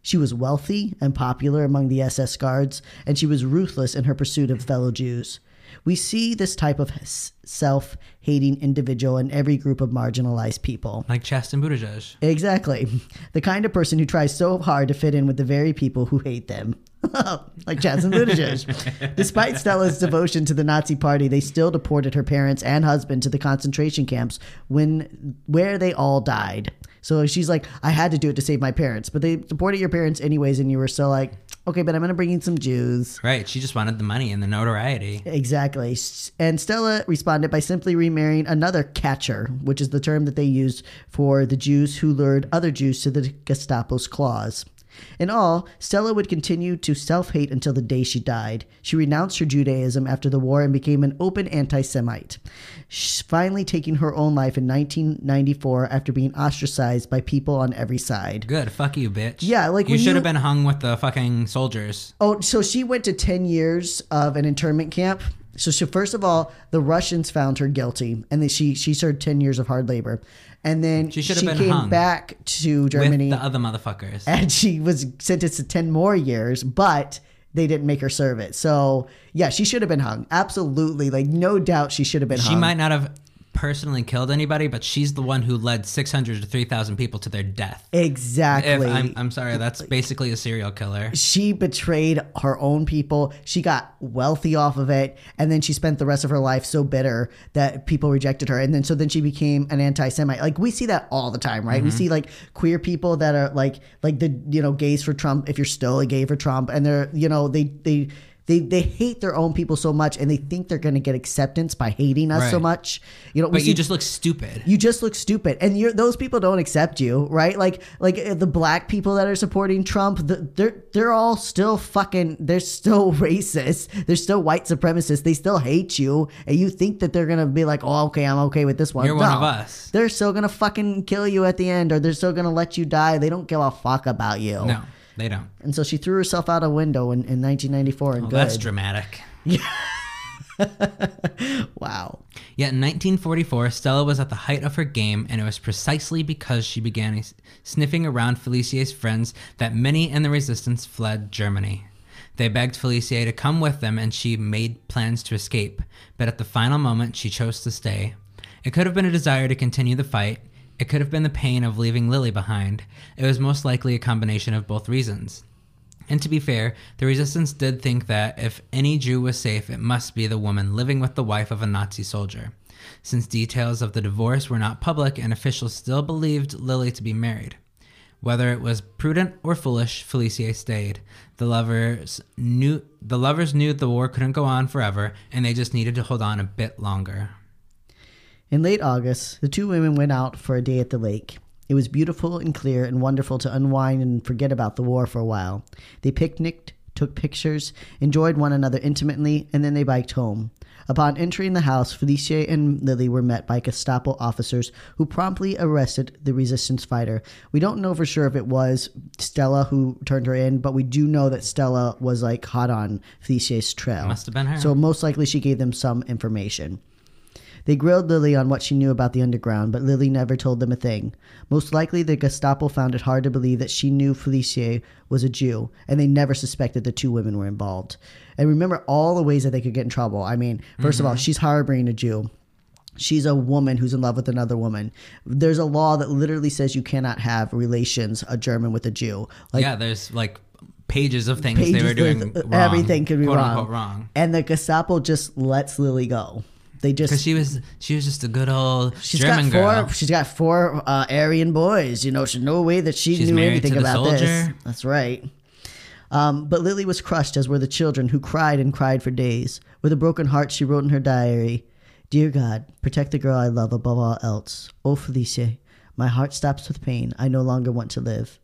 She was wealthy and popular among the SS guards, and she was ruthless in her pursuit of fellow Jews. We see this type of self hating individual in every group of marginalized people. Like Chasten Buttigieg. Exactly. The kind of person who tries so hard to fit in with the very people who hate them. like Chasten Buttigieg. Despite Stella's devotion to the Nazi party, they still deported her parents and husband to the concentration camps when where they all died. So she's like, I had to do it to save my parents, but they deported your parents anyways, and you were still like, okay, but I'm gonna bring in some Jews. Right. She just wanted the money and the notoriety. Exactly. And Stella responded by simply remarrying another catcher, which is the term that they used for the Jews who lured other Jews to the Gestapo's claws. In all, Stella would continue to self hate until the day she died. She renounced her Judaism after the war and became an open anti Semite, finally taking her own life in 1994 after being ostracized by people on every side. Good. Fuck you, bitch. Yeah, like you should have been hung with the fucking soldiers. Oh, so she went to 10 years of an internment camp. So she, first of all, the Russians found her guilty, and then she she served 10 years of hard labor. And then She she, should have been came hung back to Germany with the other motherfuckers. and she was sentenced to 10 more years, but they didn't make her serve it. So, yeah, she should have been hung. Absolutely. Like, no doubt she should have been hung. She hung. might not have personally killed anybody, but she's the one who led 600 to 3,000 people to their death. Exactly. If I'm, I'm sorry, that's basically a serial killer. she betrayed her own people. She got wealthy off of it, and then she spent the rest of her life so bitter that people rejected her. And then so then she became an anti-Semite. Like we see that all the time, right? We mm-hmm. see like queer people that are like like the you know gays for Trump. If you're still a gay for Trump, and they're you know they they. They, they hate their own people so much and they think they're going to get acceptance by hating us so much. You know, But you just look stupid. you just look stupid. And you're those people don't accept you right? Like like uh, the black people that are supporting trump the, they're they're all still fucking they're still racist. They're still white supremacists. They still hate you. And you think that they're gonna be like oh okay i'm okay with this one. You're one of us. they're still gonna fucking kill you at the end or they're still gonna let you die. They don't give a fuck about you. No, they don't. and so she threw herself out a window in, in 1994 and oh, good that's dramatic. Yeah. wow Yet in 1944, Stella was at the height of her game, and it was precisely because she began sniffing around Felicier's friends that many in the resistance fled Germany. They begged Felicie to come with them, and she made plans to escape, but at the final moment, she chose to stay. It could have been a desire to continue the fight. It could have been the pain of leaving Lily behind. It was most likely a combination of both reasons. And to be fair, the resistance did think that if any Jew was safe, it must be the woman living with the wife of a Nazi soldier. Since details of the divorce were not public and officials still believed Lily to be married. Whether it was prudent or foolish, Felicie stayed. The lovers knew the lovers knew the war couldn't go on forever, and they just needed to hold on a bit longer. In late August, the two women went out for a day at the lake. It was beautiful and clear and wonderful to unwind and forget about the war for a while. They picnicked, took pictures, enjoyed one another intimately, and then they biked home. Upon entering the house, Felicia and Lily were met by Gestapo officers who promptly arrested the resistance fighter. We don't know for sure if it was Stella who turned her in, but we do know that Stella was like hot on Felicia's trail. Must have been her. So most likely she gave them some information. They grilled Lily on what she knew about the underground, but Lily never told them a thing. Most likely, the Gestapo found it hard to believe that she knew Felicie was a Jew, and they never suspected the two women were involved. And remember all the ways that they could get in trouble. I mean, 1st of all, mm-hmm. she's harboring a Jew. She's a woman who's in love with another woman. There's a law that literally says you cannot have relations, a German with a Jew. Like, yeah, there's like pages of things pages they were doing with- wrong. everything could be quote wrong. Unquote, wrong. And the Gestapo just lets Lily go. They just Because she was she was just a good old She's German got four. girl. She's got four uh, Aryan boys. You know, there's no way that she She's knew anything about this. That's right. Um, but Lily was crushed, as were the children, who cried and cried for days. With a broken heart, she wrote in her diary, "Dear God, protect the girl I love above all else. Oh, Felicia, my heart stops with pain. I no longer want to live."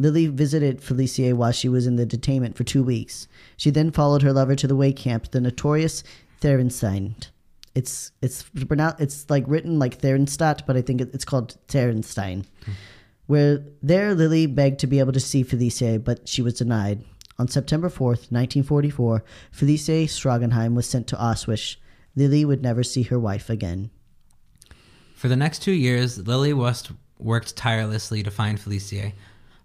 Lily visited Felicia while she was in the detainment for two weeks. She then followed her lover to the way camp, the notorious Therenstein. It's it's pronounced it's like written like Therenstadt, but I think it's called Therenstein. Where there, Lily begged to be able to see Felice, but she was denied. On September 4th, 1944, Felice Stragenheim was sent to Auschwitz. Lily would never see her wife again. For the next two years, Lily Wust worked tirelessly to find Felicie.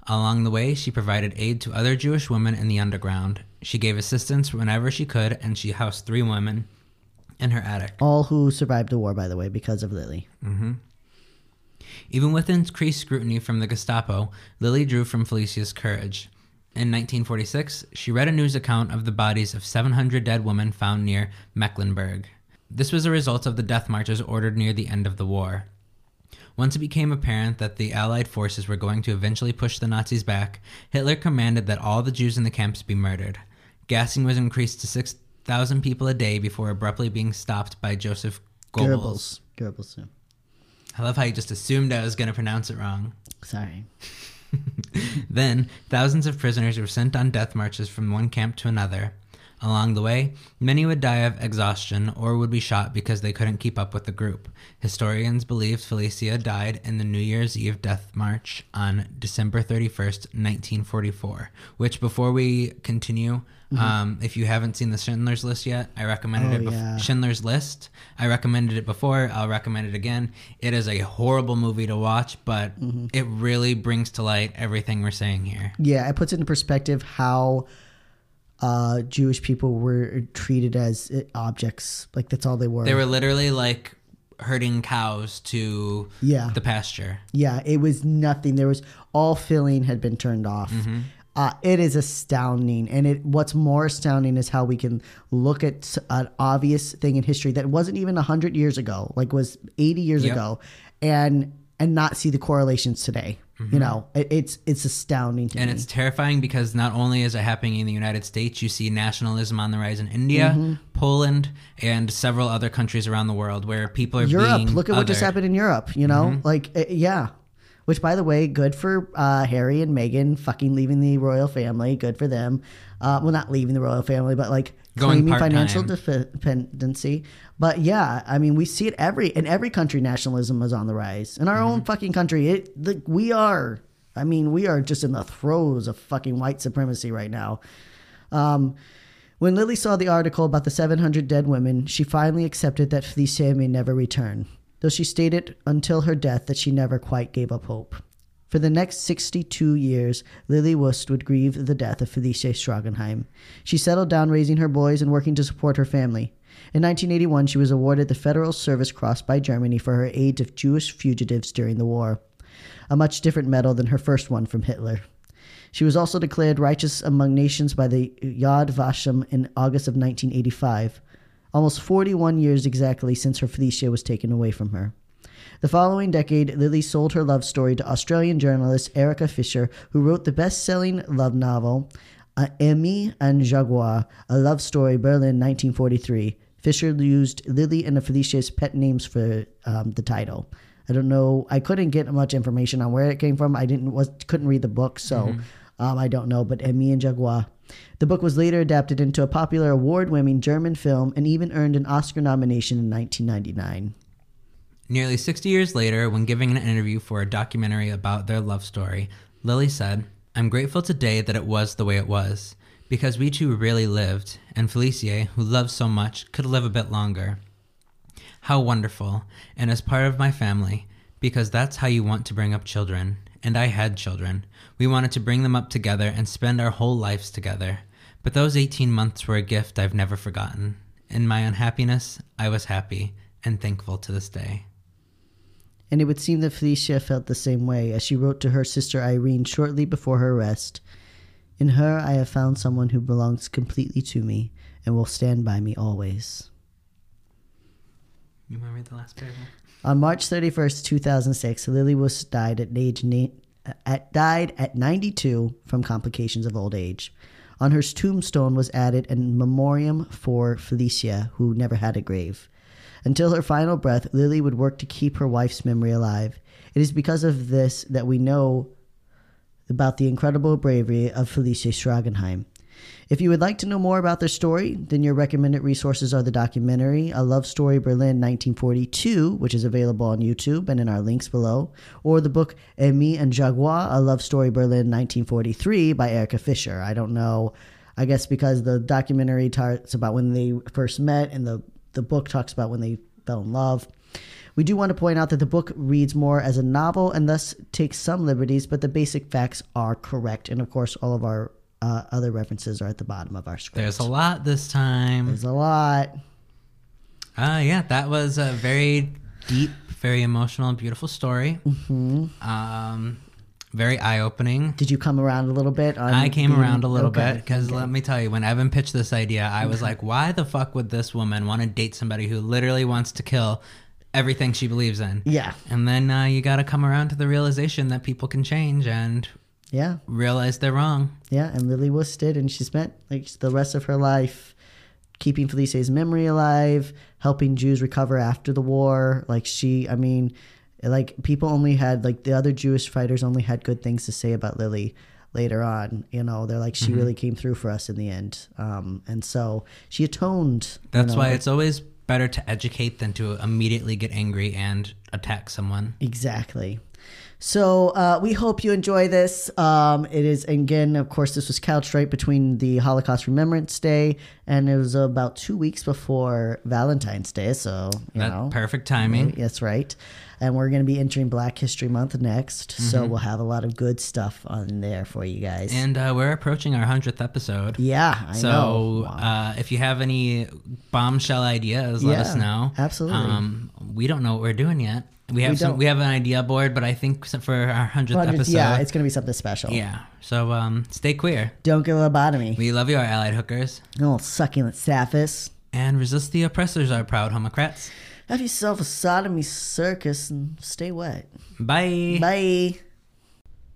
Along the way, she provided aid to other Jewish women in the underground. She gave assistance whenever she could, and she housed three women in her attic. All who survived the war, by the way, because of Lily. Mm-hmm. Even with increased scrutiny from the Gestapo, Lily drew from Felicia's courage. In 1946, she read a news account of the bodies of 700 dead women found near Mecklenburg. This was a result of the death marches ordered near the end of the war. Once it became apparent that the Allied forces were going to eventually push the Nazis back, Hitler commanded that all the Jews in the camps be murdered. Gassing was increased to 6,000 people a day before abruptly being stopped by Joseph Goebbels. Goebbels. Goebbels. yeah. I love how you just assumed I was going to pronounce it wrong. Sorry. Then, thousands of prisoners were sent on death marches from one camp to another. Along the way, many would die of exhaustion or would be shot because they couldn't keep up with the group. Historians believe Felicia died in the New Year's Eve death march on December 31st, 1944. Which, before we continue, um, if you haven't seen the Schindler's List yet, I recommended Oh, it. Bef- yeah. Schindler's List. I recommended it before. I'll recommend it again. It is a horrible movie to watch, but Mm-hmm. it really brings to light everything we're saying here. Yeah, it puts into perspective how uh, Jewish people were treated as objects. Like that's all they were. They were literally like herding cows to Yeah. the pasture. Yeah, it was nothing. There was all filling had been turned off. Uh, it is astounding, and it what's more astounding is how we can look at an obvious thing in history that wasn't even hundred years ago, like was eighty years Yep. ago, and and not see the correlations today. You know, it, it's it's astounding to And me. it's terrifying because not only is it happening in the United States, you see nationalism on the rise in India, Mm-hmm. Poland, and several other countries around the world where people are Europe. being Look at what just happened in Europe. You know, like uh, yeah. Which, by the way, good for uh, Harry and Meghan fucking leaving the royal family. Good for them. Uh, well, not leaving the royal family, but like Going claiming financial dependency. But yeah, I mean, we see it every in every country. Nationalism is on the rise. In our own fucking country, it like we are. I mean, we are just in the throes of fucking white supremacy right now. Um, when Lily saw the article about the 700 dead women, she finally accepted that Felicia may never return, though she stated until her death that she never quite gave up hope. For the next 62 years, Lily Wust would grieve the death of Felicia Stragenheim. She settled down raising her boys and working to support her family. In 1981, she was awarded the Federal Service Cross by Germany for her aid to Jewish fugitives during the war, a much different medal than her first one from Hitler. She was also declared righteous among nations by the Yad Vashem in August of 1985, almost 41 years exactly since her Felicia was taken away from her. The following decade, Lily sold her love story to Australian journalist Erica Fischer, who wrote the best selling love novel, uh, Aimée and Jaguar, A Love Story, Berlin, 1943. Fischer used Lily and Felicia's pet names for um, the title. I don't know. I couldn't get much information on where it came from. I didn't was couldn't read the book, so um, I don't know. But Aimée and Jaguar. The book was later adapted into a popular award-winning German film and even earned an Oscar nomination in 1999. Nearly 60 years later, when giving an interview for a documentary about their love story, Lily said, I'm grateful today that it was the way it was, because we two really lived, and Felicia, who loves so much, could live a bit longer. How wonderful, and as part of my family, because that's how you want to bring up children. And I had children. We wanted to bring them up together and spend our whole lives together. But those 18 months were a gift I've never forgotten. In my unhappiness, I was happy and thankful to this day. And it would seem that Felicia felt the same way as she wrote to her sister Irene shortly before her arrest. In her, I have found someone who belongs completely to me and will stand by me always. You want to read the last paragraph? On March 31st, 2006, Lily was died at age na- at, died at 92 from complications of old age. On her tombstone was added a memoriam for Felicia, who never had a grave. Until her final breath, Lily would work to keep her wife's memory alive. It is because of this that we know about the incredible bravery of Felice Stragenheim. If you would like to know more about their story, then your recommended resources are the documentary A Love Story Berlin 1942, which is available on YouTube and in our links below, or the book Aimée and Jaguar, A Love Story Berlin 1943 by Erica Fischer. I don't know, I guess because the documentary talks about when they first met and the, the book talks about when they fell in love. We do want to point out that the book reads more as a novel and thus takes some liberties, but the basic facts are correct. And of course, all of our uh, other references are at the bottom of our script. There's a lot this time. There's a lot. Uh, yeah, that was a very deep, very emotional, beautiful story. Mm-hmm. Um, very eye opening. Did you come around a little bit? On I came being- around a little okay, bit because let me tell you, when Evan pitched this idea, I was like, why the fuck would this woman want to date somebody who literally wants to kill everything she believes in? Yeah, And then uh, you got to come around to the realization that people can change and yeah, realize they're wrong. yeah. And Lily was did, and she spent like the rest of her life keeping Felicia's memory alive, helping Jews recover after the war. Like she, I mean, like people only had like the other Jewish fighters only had good things to say about Lily later on. You know, they're like she Mm-hmm. really came through for us in the end. Um, and so she atoned. you That's know, why it's always better to educate than to immediately get angry and attack someone. Exactly. So uh, we hope you enjoy this. Um, it is again, of course, this was couched right between the Holocaust Remembrance Day, and it was about two weeks before Valentine's Day. So you That know, perfect timing. That's right. And we're going to be entering Black History Month next, Mm-hmm. so we'll have a lot of good stuff on there for you guys. And uh, we're approaching our hundredth episode. yeah, I so know. Wow. uh, if you have any bombshell ideas, let us know. absolutely. Um, we don't know what we're doing yet. We have We some. We have an idea board, but I think for our hundredth episode, yeah, it's going to be something special. yeah. So um, stay queer. Don't get a lobotomy. We love you, our allied hookers, Oh, succulent Sapphists. and resist the oppressors, our proud homocrats. Have yourself a sodomy circus and stay wet. Bye. Bye.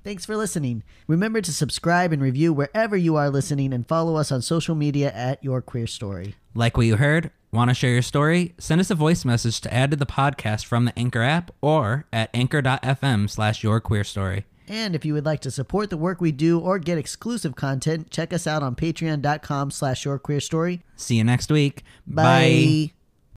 Thanks for listening. Remember to subscribe and review wherever you are listening and follow us on social media at Your Queer Story. Like what you heard? Want to share your story? Send us a voice message to add to the podcast from the Anchor app or at anchor.fm slash your queer story. And if you would like to support the work we do or get exclusive content, check us out on patreon.com slash your queer story. See you next week. Bye.